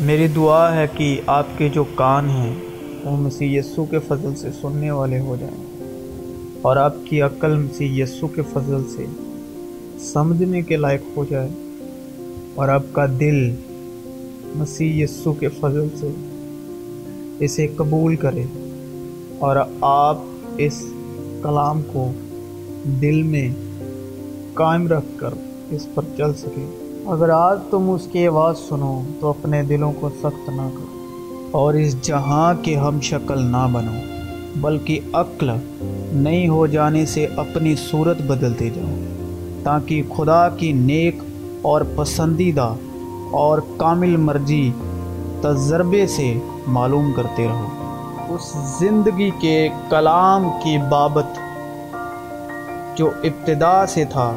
میری دعا ہے کہ آپ کے جو کان ہیں، وہ مسیح یسو کے فضل سے سننے والے ہو جائیں۔ اور آپ کی عقل مسیح یسو کے فضل سے سمجھنے کے لائق ہو جائے۔ اور آپ کا دل مسیح یسو کے فضل سے اسے قبول کرے۔ اور آپ اس کلام کو دل میں قائم رکھ کر اس پر چل سکیں اگر آج تم اس کی آواز سنو تو اپنے دلوں کو سخت نہ کرو اور اس جہاں کے ہم شکل نہ بنو، بلکہ عقل نہیں ہو جانے سے اپنی صورت بدلتے جاؤ، تاکہ خدا کی نیک اور پسندیدہ اور کامل مرضی تجربے سے معلوم کرتے رہو۔ اس زندگی کے کلام کی بابت جو ابتدا سے تھا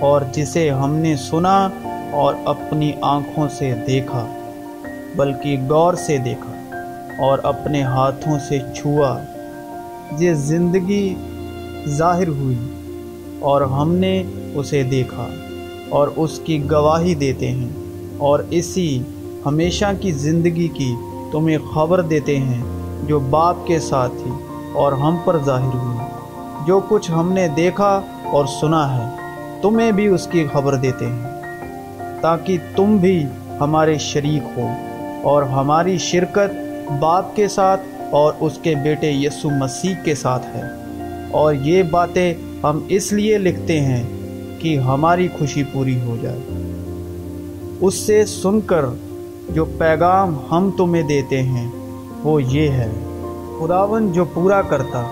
اور جسے ہم نے سنا اور اپنی آنکھوں سے دیکھا، بلکہ غور سے دیکھا اور اپنے ہاتھوں سے چھوا۔ یہ زندگی ظاہر ہوئی اور ہم نے اسے دیکھا اور اس کی گواہی دیتے ہیں اور اسی ہمیشہ کی زندگی کی تمہیں خبر دیتے ہیں جو باپ کے ساتھ تھی اور ہم پر ظاہر ہوئی۔ جو کچھ ہم نے دیکھا اور سنا ہے، تمہیں بھی اس کی خبر دیتے ہیں۔ تاکہ تم بھی ہمارے شریک ہو اور ہماری شرکت باپ کے ساتھ اور اس کے بیٹے یسو مسیح کے ساتھ ہے۔ اور یہ باتیں ہم اس لیے لکھتے ہیں کہ ہماری خوشی پوری ہو جائے۔ اس سے سن کر جو پیغام ہم تمہیں دیتے ہیں وہ یہ ہے خداون جو پورا کرتا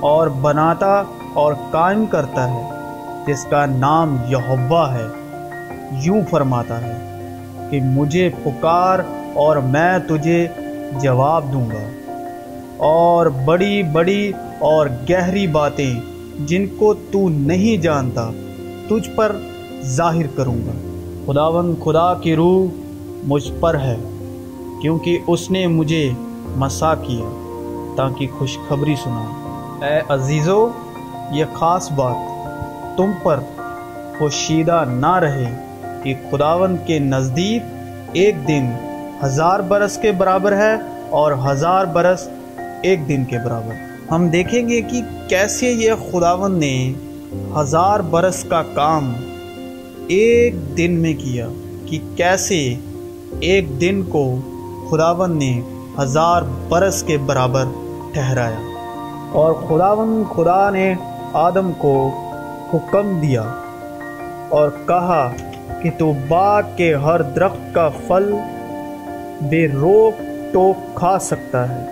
اور بناتا اور قائم کرتا ہے، جس کا نام یہوہ ہے۔ یوں فرماتا ہے کہ مجھے پکار اور میں تجھے جواب دوں گا۔ اور بڑی بڑی اور گہری باتیں جن کو تو نہیں جانتا، تجھ پر ظاہر کروں گا۔ خداون خدا کی روح مجھ پر ہے، کیونکہ اس نے مجھے مسا کیا تاکہ خوشخبری سنا۔ اے عزیزو، یہ خاص بات تم پر پوشیدہ نہ رہے۔ کہ خداون کے نزدیک ایک دن ہزار برس کے برابر ہے اور ہزار برس ایک دن کے برابر۔ ہم دیکھیں گے کہ کیسے یہ خداون نے ہزار برس کا کام ایک دن میں کیا، کہ کیسے ایک دن کو خداون نے ہزار برس کے برابر ٹھہرایا۔ اور خداون، خدا نے آدم کو حکم دیا اور کہا کہ تو باغ کے ہر درخت کا پھل بے روک ٹوک کھا سکتا ہے،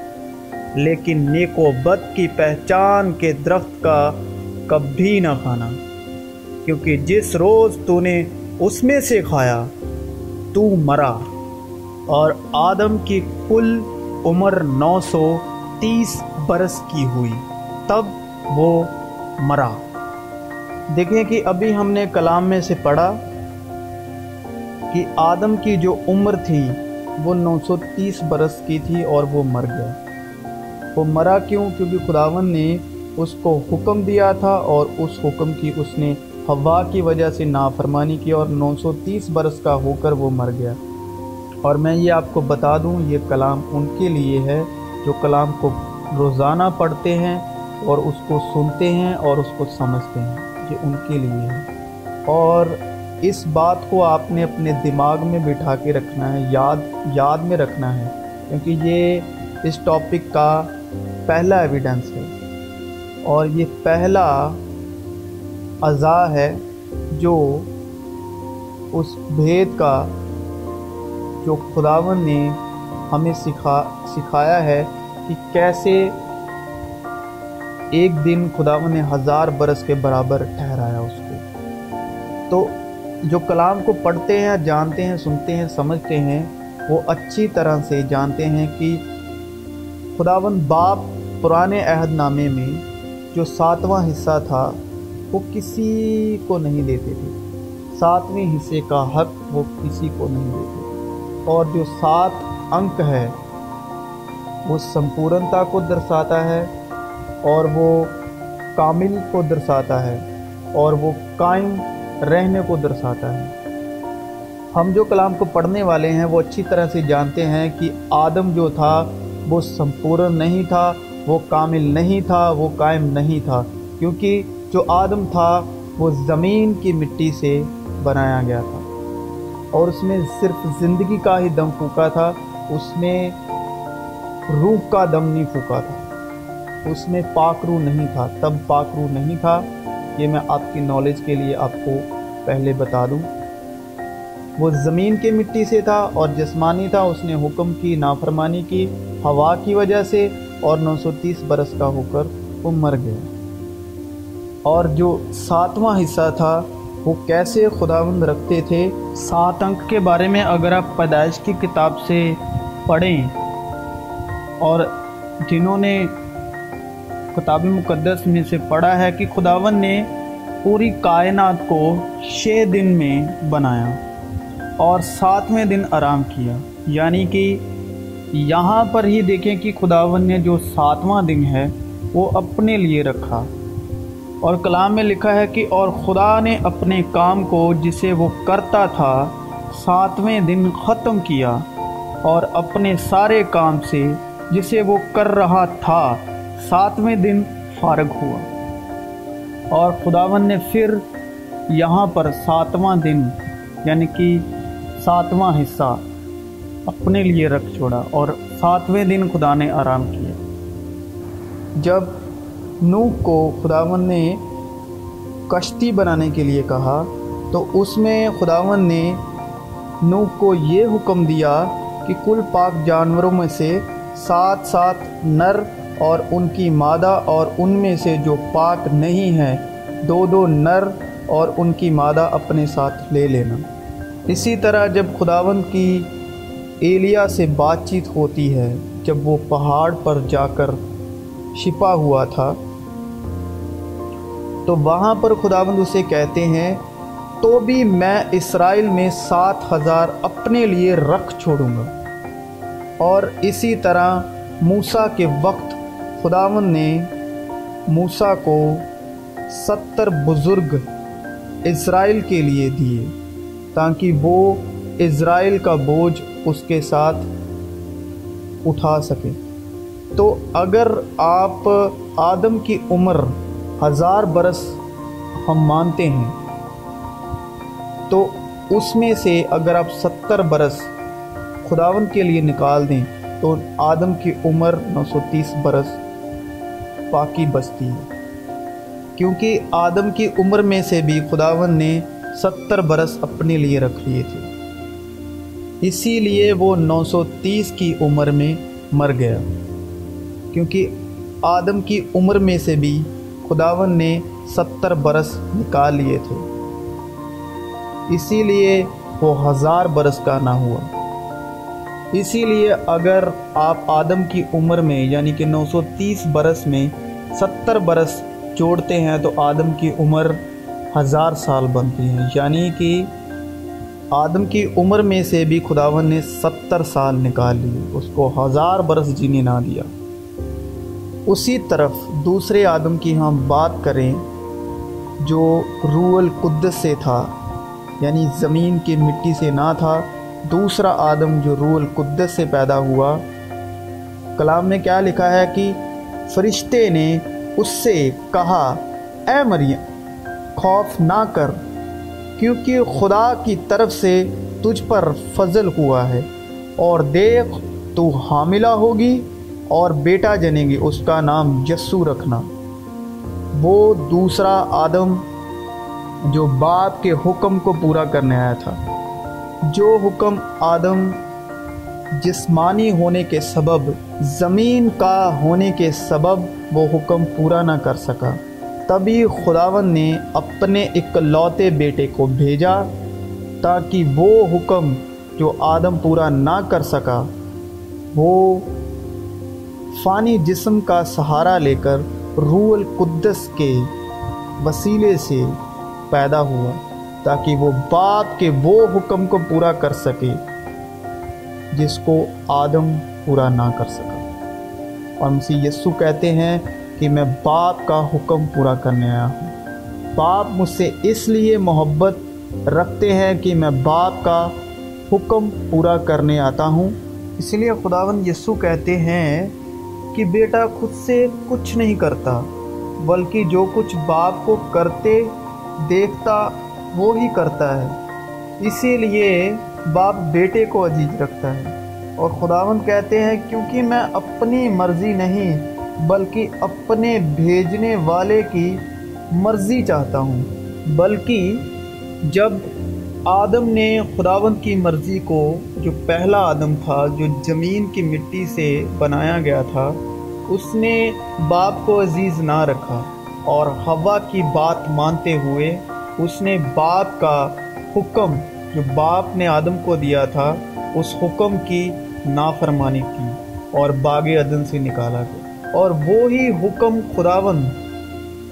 لیکن نیک و بد کی پہچان کے درخت کا کبھی نہ کھانا۔ کیونکہ جس روز تو نے اس میں سے کھایا، تو مرا۔ اور آدم کی کل عمر نو سو تیس برس کی ہوئی، تب وہ مرا۔ دیکھیں کہ ابھی ہم نے کلام میں سے پڑھا کہ آدم کی جو عمر تھی، وہ نو سو تیس برس کی تھی اور وہ مر گیا۔ وہ مرا کیوں؟ کیونکہ خداون نے اس کو حکم دیا تھا اور اس حکم کی اس نے ہوا کی وجہ سے نافرمانی کی اور نو سو تیس برس کا ہو کر وہ مر گیا۔ اور میں یہ آپ کو بتا دوں، یہ کلام ان کے لیے ہے جو کلام کو روزانہ پڑھتے ہیں اور اس کو سنتے ہیں اور اس کو سمجھتے ہیں۔ یہ ان کے لیے ہے۔ اور اس بات کو آپ نے اپنے دماغ میں بٹھا کے رکھنا ہے، یاد یاد میں رکھنا ہے، کیونکہ یہ اس ٹاپک کا پہلا ایویڈنس ہے۔ اور یہ پہلا اعضا ہے جو اس بھید کا، جو خداون نے ہمیں سکھا، سکھایا ہے کہ کیسے ایک دن خداون نے ہزار برس کے برابر ٹھہرایا اس کو۔ تو جو کلام کو پڑھتے ہیں، جانتے ہیں، سنتے ہیں، سمجھتے ہیں، وہ اچھی طرح سے جانتے ہیں کہ خداون باپ پرانے عہد نامے میں جو ساتواں حصہ تھا، وہ کسی کو نہیں دیتے تھے۔ ساتویں حصے کا حق وہ کسی کو نہیں دیتے اور جو سات انک ہے، وہ سمپورنتا کو درساتا ہے اور وہ کامل کو درساتا ہے اور وہ قائم رہنے کو درساتا ہے۔ ہم جو کلام کو پڑھنے والے ہیں، وہ اچھی طرح سے جانتے ہیں کہ آدم جو تھا، وہ سمپورن نہیں تھا، وہ کامل نہیں تھا، وہ قائم نہیں تھا۔ کیونکہ جو آدم تھا، وہ زمین کی مٹی سے بنایا گیا تھا۔ اور اس میں صرف زندگی کا ہی دم پھونکا تھا، اس میں روح کا دم نہیں پھونکا تھا۔ اس میں پاک روح نہیں تھا، تب پاک روح نہیں تھا۔ یہ میں آپ کی نالج کے لیے آپ کو پہلے بتا دوں۔ وہ زمین کے مٹی سے تھا اور جسمانی تھا، اس نے حکم کی، نافرمانی کی، ہوا کی وجہ سے اور نو سو تیس برس کا ہو کر وہ مر گیا۔ اور جو ساتواں حصہ تھا، وہ کیسے خداوند رکھتے تھے؟ سات انک کے بارے میں اگر آپ پیدائش کی کتاب سے پڑھیں اور جنہوں نے کتاب مقدس میں سے پڑھا ہے کہ خداون نے پوری کائنات کو چھ دن میں بنایا اور ساتویں دن آرام کیا۔ یعنی کہ یہاں پر ہی دیکھیں کہ خداون نے جو ساتواں دن ہے، وہ اپنے لیے رکھا۔ اور کلام میں لکھا ہے کہ اور خدا نے اپنے کام کو جسے وہ کرتا تھا، ساتویں دن ختم کیا اور اپنے سارے کام سے جسے وہ کر رہا تھا۔ ساتویں دن فارغ ہوا اور خداون نے پھر یہاں پر ساتواں دن یعنی کہ ساتواں حصہ اپنے لیے رکھ چھوڑا اور ساتویں دن خدا نے آرام کیا۔ جب نوح کو خداون نے کشتی بنانے کے لیے کہا، تو اس میں خداون نے نوح کو یہ حکم دیا کہ کل پاک جانوروں میں سے سات سات نر اور ان کی مادہ اور ان میں سے جو پاک نہیں ہیں دو دو نر اور ان کی مادہ اپنے ساتھ لے لینا۔ اسی طرح جب خداون کی ایلیا سے بات چیت ہوتی ہے، جب وہ پہاڑ پر جا کر چھپا ہوا تھا، تو وہاں پر خداوند اسے کہتے ہیں، تو بھی میں اسرائیل میں سات ہزار اپنے لیے رکھ چھوڑوں گا۔ اور اسی طرح موسیٰ کے وقت خداون نے موسیٰ کو ستر بزرگ اسرائیل کے لیے دیے تاکہ وہ اسرائیل کا بوجھ اس کے ساتھ اٹھا سکے۔ تو اگر آپ آدم کی عمر ہزار برس ہم مانتے ہیں، تو اس میں سے اگر آپ ستر برس خداون کے لیے نکال دیں، تو آدم کی عمر نو سو تیس برس باقی بستی۔ ہے کیونکہ آدم کی عمر میں سے بھی خداون نے ستر برس اپنے لیے رکھ لیے تھے۔ اسی لیے وہ نو سو تیس کی عمر میں مر گیا۔ کیونکہ آدم کی عمر میں سے بھی خداون نے ستر برس نکال لیے تھے۔ اسی لیے وہ ہزار برس کا نہ ہوا۔ اسی لیے اگر آپ آدم کی عمر میں یعنی کہ نو سو تیس برس میں ستر برس جوڑتے ہیں تو آدم کی عمر ہزار سال بنتی ہے یعنی کہ آدم کی عمر میں سے بھی خداون نے ستر سال نکال لی اس کو ہزار برس جینے نہ دیا۔ اسی طرف دوسرے آدم کی ہم بات کریں جو روح القدس سے تھا یعنی زمین کی مٹی سے نہ تھا، دوسرا آدم جو روح القدس سے پیدا ہوا۔ کلام میں کیا لکھا ہے کہ فرشتے نے اس سے کہا، اے مریم، خوف نہ کر، کیونکہ خدا کی طرف سے تجھ پر فضل ہوا ہے، اور دیکھ، تو حاملہ ہوگی اور بیٹا جنے گی اس کا نام یسو رکھنا۔ وہ دوسرا آدم جو باپ کے حکم کو پورا کرنے آیا تھا۔ جو حکم آدم جسمانی ہونے کے سبب، زمین کا ہونے کے سبب وہ حکم پورا نہ کر سکا۔ تبھی خداون نے اپنے اکلوتے بیٹے کو بھیجا تاکہ وہ حکم جو آدم پورا نہ کر سکا، وہ فانی جسم کا سہارا لے کر روح القدس کے وسیلے سے پیدا ہوا تاکہ وہ باپ کے وہ حکم کو پورا کر سکے۔ جس کو آدم پورا نہ کر سکا۔ اور مسیح یسو کہتے ہیں کہ میں باپ کا حکم پورا کرنے آیا ہوں۔ باپ مجھ سے اس لیے محبت رکھتے ہیں کہ میں باپ کا حکم پورا کرنے آتا ہوں۔ اس لیے خداون یسو کہتے ہیں کہ بیٹا خود سے کچھ نہیں کرتا، بلکہ جو کچھ باپ کو کرتے، دیکھتا، وہ ہی کرتا ہے۔ اسی لیے باپ بیٹے کو عزیز رکھتا ہے۔ اور خداون کہتے ہیں، کیونکہ میں اپنی مرضی نہیں، بلکہ اپنے بھیجنے والے کی مرضی چاہتا ہوں۔ بلکہ جب آدم نے خداون کی مرضی کو، جو پہلا آدم تھا، جو زمین کی مٹی سے بنایا گیا تھا، اس نے باپ کو عزیز نہ رکھا۔ اور ہوا کی بات مانتے ہوئے، اس نے باپ کا حکم جو باپ نے آدم کو دیا تھا، اس حکم کی نافرمانی کی اور باغ عدن سے نکالا گیا۔ اور وہی حکم خداون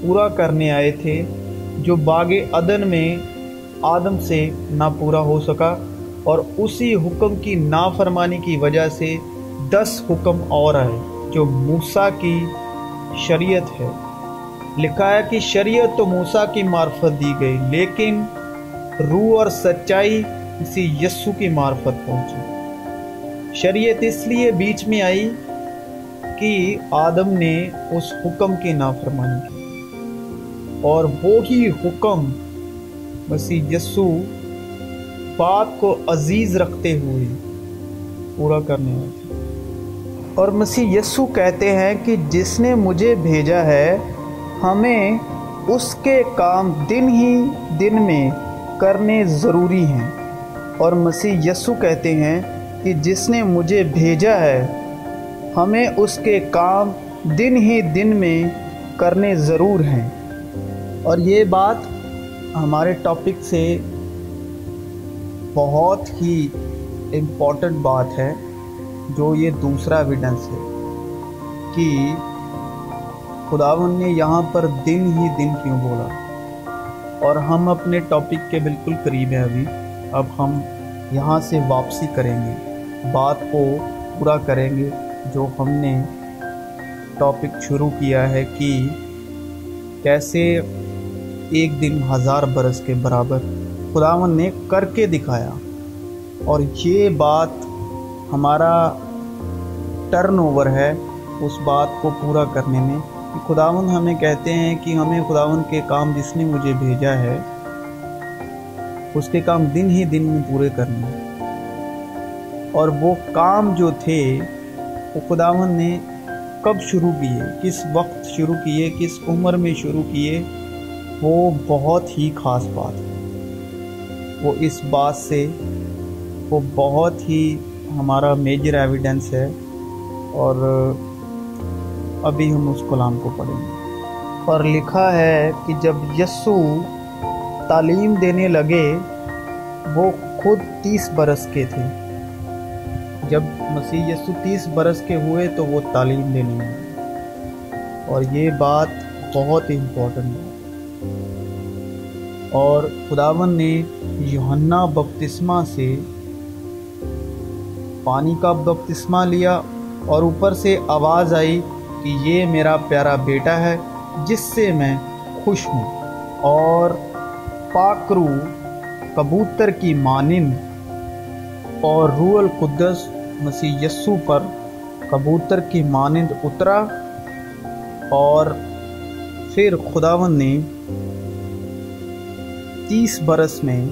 پورا کرنے آئے تھے، جو باغ عدن میں آدم سے نہ پورا ہو سکا اور اسی حکم کی نافرمانی کی وجہ سے دس حکم اور آئے، جو موسیٰ کی شریعت ہے۔ لکھا ہے کہ شریعت تو موسیٰ کی معرفت دی گئی، لیکن روح اور سچائی اسی یسو کی معرفت پہنچی۔ شریعت اس لیے بیچ میں آئی کہ آدم نے اس حکم کی نافرمانی کی۔ اور وہی حکم مسیح یسو بات کو عزیز رکھتے ہوئے پورا کرنے والے اور مسیح یسو کہتے ہیں کہ جس نے مجھے بھیجا ہے، ہمیں اس کے کام دن ہی دن میں کرنے ضروری ہیں۔ اور مسیح یسو کہتے ہیں کہ جس نے مجھے بھیجا ہے، ہمیں اس کے کام دن ہی دن میں کرنے ضرور ہیں۔ اور یہ بات ہمارے ٹاپک سے بہت ہی امپورٹنٹ بات ہے، جو یہ دوسرا ایویڈنس ہے کہ خداون نے یہاں پر دن ہی دن کیوں بولا؟ اور ہم اپنے ٹاپک کے بالکل قریب ہیں ابھی۔ اب ہم یہاں سے واپسی کریں گے۔ بات کو پورا کریں گے۔ جو ہم نے ٹاپک شروع کیا ہے کہ کیسے ایک دن ہزار برس کے برابر خداون نے کر کے دکھایا۔ اور یہ بات ہمارا ٹرن اوور ہے اس بات کو پورا کرنے میں۔ خداون ہمیں کہتے ہیں کہ ہمیں خداون کے کام جس نے مجھے بھیجا ہے، اس کے کام دن ہی دن میں پورے کرنے اور وہ کام جو تھے، وہ خداون نے کب شروع کیے، کس وقت شروع کیے، کس عمر میں شروع کیے، وہ بہت ہی خاص بات ہے۔ وہ اس بات سے، وہ بہت ہی ہمارا میجر ایویڈنس ہے۔ اور ابھی ہم اس کلام کو پڑھیں گے۔ اور لکھا ہے کہ جب یسو تعلیم دینے لگے، وہ خود تیس برس کے تھے۔ جب مسیح یسو تیس برس کے ہوئے تو وہ تعلیم دینے لگے۔ اور یہ بات بہت ہی امپورٹنٹ ہے۔ اور خداون نے یوہنا بپتسمہ سے پانی کا بپتسمہ لیا اور اوپر سے آواز آئی کہ یہ میرا پیارا بیٹا ہے جس سے میں خوش ہوں۔ اور پاکرو کبوتر کی مانند اور روح القدس مسیح یسو پر کبوتر کی مانند اترا اور پھر خداون نے تیس برس میں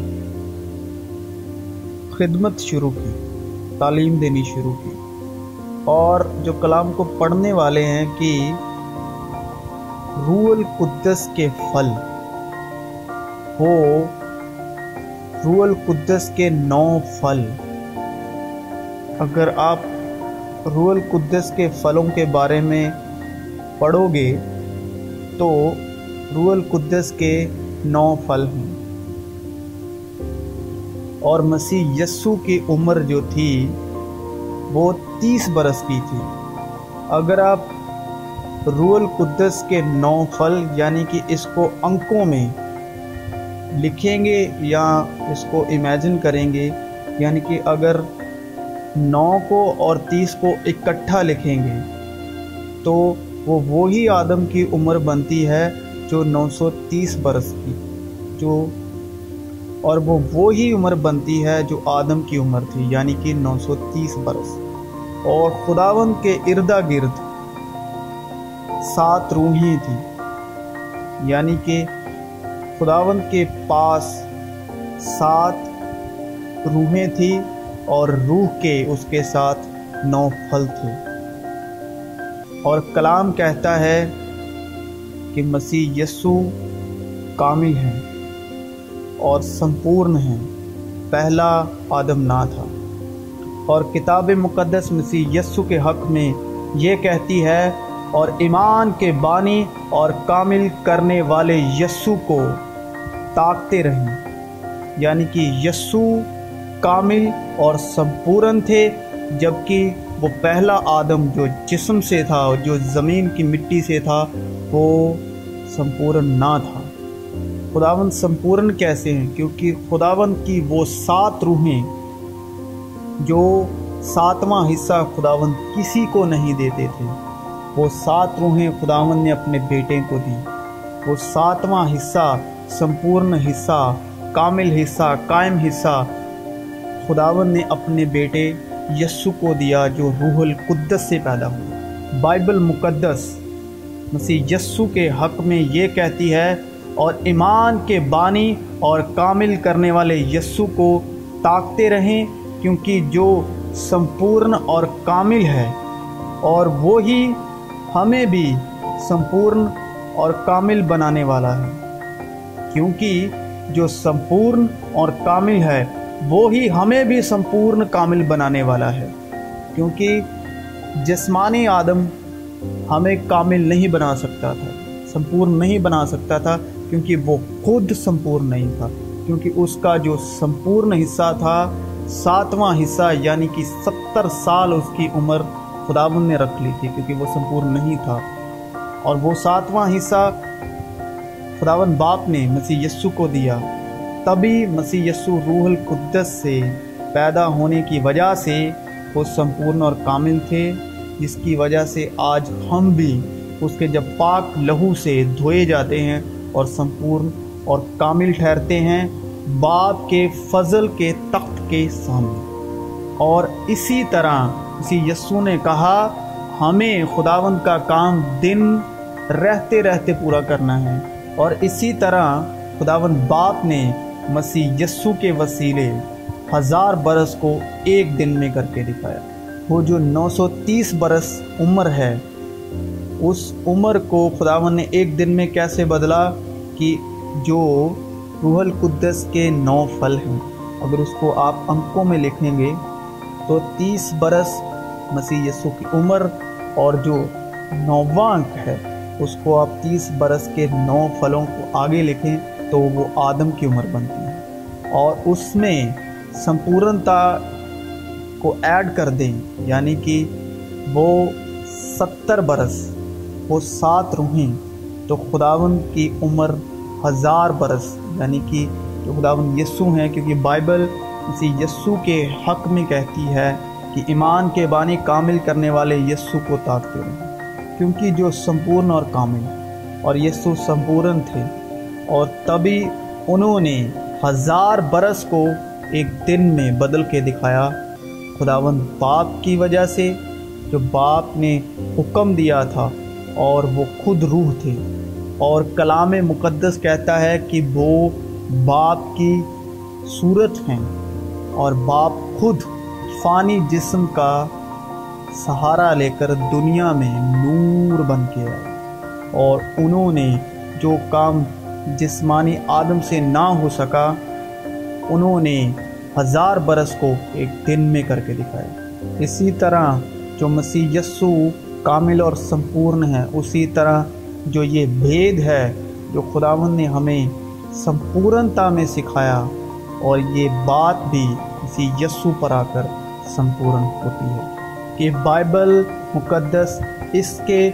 خدمت شروع کی، تعلیم دینی شروع کی۔ اور جو کلام کو پڑھنے والے ہیں کہ روح القدس کے پھل وہ روح القدس کے نو پھل۔ اگر آپ روح القدس کے پھلوں کے بارے میں پڑھو گے تو روح القدس کے نو پھل ہیں۔ اور مسیح یسو کی عمر جو تھی وہ تیس برس کی تھی۔ اگر آپ روح القدس کے نو پھل یعنی کہ اس کو انکوں میں لکھیں گے یا اس کو امیجن کریں گے یعنی کہ اگر نو کو اور تیس کو اکٹھا لکھیں گے، تو وہ وہی آدم کی عمر بنتی ہے جو نو سو تیس برس کی، جو اور وہ وہی عمر بنتی ہے جو آدم کی عمر تھی یعنی کہ نو سو تیس برس۔ اور خداون کے اردا گرد سات روحیں تھی یعنی کہ خداون کے پاس سات روحیں تھی اور روح کے اس کے ساتھ نو پھل تھے۔ اور کلام کہتا ہے کہ مسیح یسو کامل ہیں۔ اور سمپورن ہیں۔ پہلا آدم نہ تھا۔ اور کتاب مقدس مسیح یسو کے حق میں یہ کہتی ہے، اور ایمان کے بانی اور کامل کرنے والے یسو کو تاکتے رہیں۔ یعنی کہ یسو کامل اور سمپورن تھے، جبکہ وہ پہلا آدم جو جسم سے تھا، جو زمین کی مٹی سے تھا، وہ سمپورن نہ تھا۔ خداون سمپورن کیسے ہیں؟ کیونکہ خداون کی وہ سات روحیں جو ساتواں حصہ خداون کسی کو نہیں دیتے تھے، وہ سات روحیں خداون نے اپنے بیٹے کو دی وہ ساتواں حصہ، سمپورن حصہ، کامل حصہ، قائم حصہ خداون نے اپنے بیٹے یسو کو دیا جو روح القدس سے پیدا ہوا۔ بائبل مقدس، مسیح یسو کے حق میں یہ کہتی ہے اور ایمان کے بانی اور کامل کرنے والے یسو کو طاقتے رہیں، کیونکہ جو سمپورن اور کامل ہے، اور وہی ہمیں بھی سمپورن اور کامل بنانے والا ہے۔ کیونکہ جو سمپورن اور کامل ہے، وہی ہمیں بھی سمپورن کامل بنانے والا ہے۔ کیونکہ جسمانی آدم ہمیں کامل نہیں بنا سکتا تھا، سمپورن نہیں بنا سکتا تھا کیونکہ وہ خود سمپورن نہیں تھا، کیونکہ اس کا جو سمپورن حصہ تھا، ساتواں حصہ یعنی کہ ستر سال اس کی عمر خداون نے رکھ لی تھی، کیونکہ وہ سمپورن نہیں تھا۔ اور وہ ساتواں حصہ خداون باپ نے مسیح یسو کو دیا۔ تبھی مسیح یسو روح القدس سے پیدا ہونے کی وجہ سے وہ سمپورن اور کامل تھے، جس کی وجہ سے آج ہم بھی اس کے جب پاک لہو سے دھوئے جاتے ہیں اور سمپورن اور کامل ٹھہرتے ہیں باپ کے فضل کے تخت کے سامنے۔ اور اسی طرح اسی یسو نے کہا، ہمیں خداون کا کام دن رہتے رہتے پورا کرنا ہے۔ اور اسی طرح خداون باپ نے مسیح یسو کے وسیلے ہزار برس کو ایک دن میں کر کے دکھایا۔ وہ جو نو سو تیس برس عمر ہے اس عمر کو خداون نے ایک دن میں کیسے بدلا کہ جو روح القدس کے نو پھل ہیں۔ اگر اس کو آپ انکوں میں لکھیں گے تو تیس برس مسیح یسو کی عمر اور جو نواں انک ہے، اس کو آپ تیس برس کے نو پھلوں کو آگے لکھیں تو وہ آدم کی عمر بنتی ہے۔ اور اس میں سمپورنتا کو ایڈ کر دیں یعنی کہ وہ ستر برس وہ سات روحیں تو خداون کی عمر ہزار برس یعنی کہ جو خداون یسو ہیں، کیونکہ بائبل اسی یسو کے حق میں کہتی ہے کہ ایمان کے بانی کامل کرنے والے یسو کو طاقتے رہیں کیونکہ جو سمپورن اور کامل، اور یسو سمپورن تھے، اور تبھی انہوں نے ہزار برس کو ایک دن میں بدل کے دکھایا۔ خداون باپ کی وجہ سے جو باپ نے حکم دیا تھا اور وہ خود روح تھے اور کلام مقدس کہتا ہے کہ وہ باپ کی صورت ہیں اور باپ خود فانی جسم کا سہارا لے کر دنیا میں نور بن کے آئے۔ اور انہوں نے جو کام جسمانی آدم سے نہ ہو سکا، انہوں نے ہزار برس کو ایک دن میں کر کے دکھایا۔ اسی طرح جو مسیح یسو کامل اور سمپورن ہے۔ اسی طرح جو یہ بھید ہے، جو خداون نے ہمیں سمپورنتا میں سکھایا، اور یہ بات بھی اسی یسو پر آ کر سمپورن ہوتی ہے۔ کہ بائبل مقدس اس کے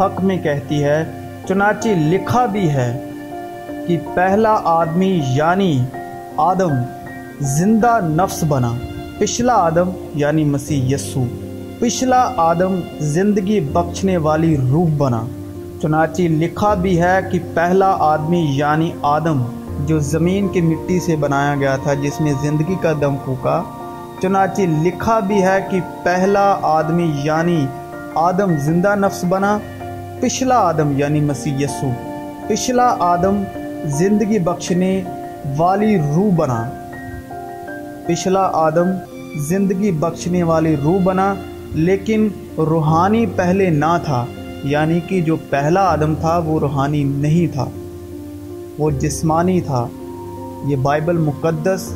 حق میں کہتی ہے، چنانچہ لکھا بھی ہے کہ پہلا آدمی یعنی آدم زندہ نفس بنا۔ پچھلا آدم یعنی مسیح یسو۔ پچھلا آدم زندگی بخشنے والی روح بنا۔ چنانچہ لکھا بھی ہے کہ پہلا آدمی یعنی آدم جو زمین کی مٹی سے بنایا گیا تھا، جس میں زندگی کا دم پھوکا چنانچہ لکھا بھی ہے کہ پہلا آدمی یعنی آدم زندہ نفس بنا۔ پچھلا آدم یعنی مسیح یسو پچھلا آدم زندگی بخشنے والی روح بنا۔ پچھلا آدم زندگی بخشنے والی روح بنا۔ لیکن روحانی پہلے نہ تھا یعنی کہ جو پہلا آدم تھا وہ روحانی نہیں تھا، وہ جسمانی تھا۔ یہ بائبل مقدس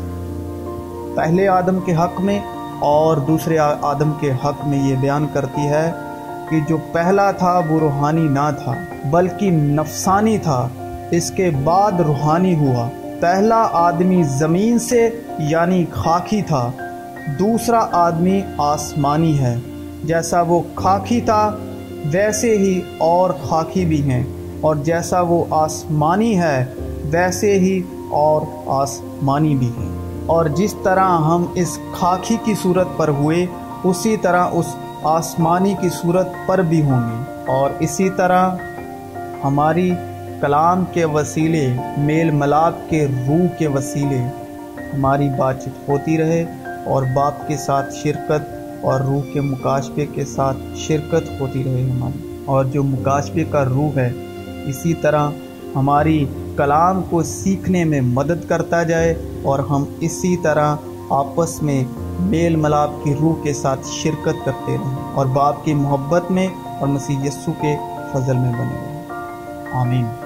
پہلے آدم کے حق میں اور دوسرے آدم کے حق میں یہ بیان کرتی ہے کہ جو پہلا تھا وہ روحانی نہ تھا، بلکہ نفسانی تھا۔ اس کے بعد روحانی ہوا۔ پہلا آدمی زمین سے یعنی خاکی تھا۔ دوسرا آدمی آسمانی ہے۔ جیسا وہ خاکی تھا، ویسے ہی اور خاکی بھی ہیں۔ اور جیسا وہ آسمانی ہے، ویسے ہی اور آسمانی بھی ہیں۔ اور جس طرح ہم اس خاکی کی صورت پر ہوئے، اسی طرح اس آسمانی کی صورت پر بھی ہوں گے۔ اور اسی طرح ہماری کلام کے وسیلے، میل ملاپ کے روح کے وسیلے، ہماری بات چیت ہوتی رہے۔ اور باپ کے ساتھ شرکت اور روح کے مکاشبے کے ساتھ شرکت ہوتی رہے ہماری۔ اور جو مکاشبے کا روح ہے، اسی طرح ہماری کلام کو سیکھنے میں مدد کرتا جائے اور ہم اسی طرح آپس میں میل ملاپ کی روح کے ساتھ شرکت کرتے رہیں اور باپ کی محبت میں اور مسیح یسو کے فضل میں بنے رہیں۔ آمین۔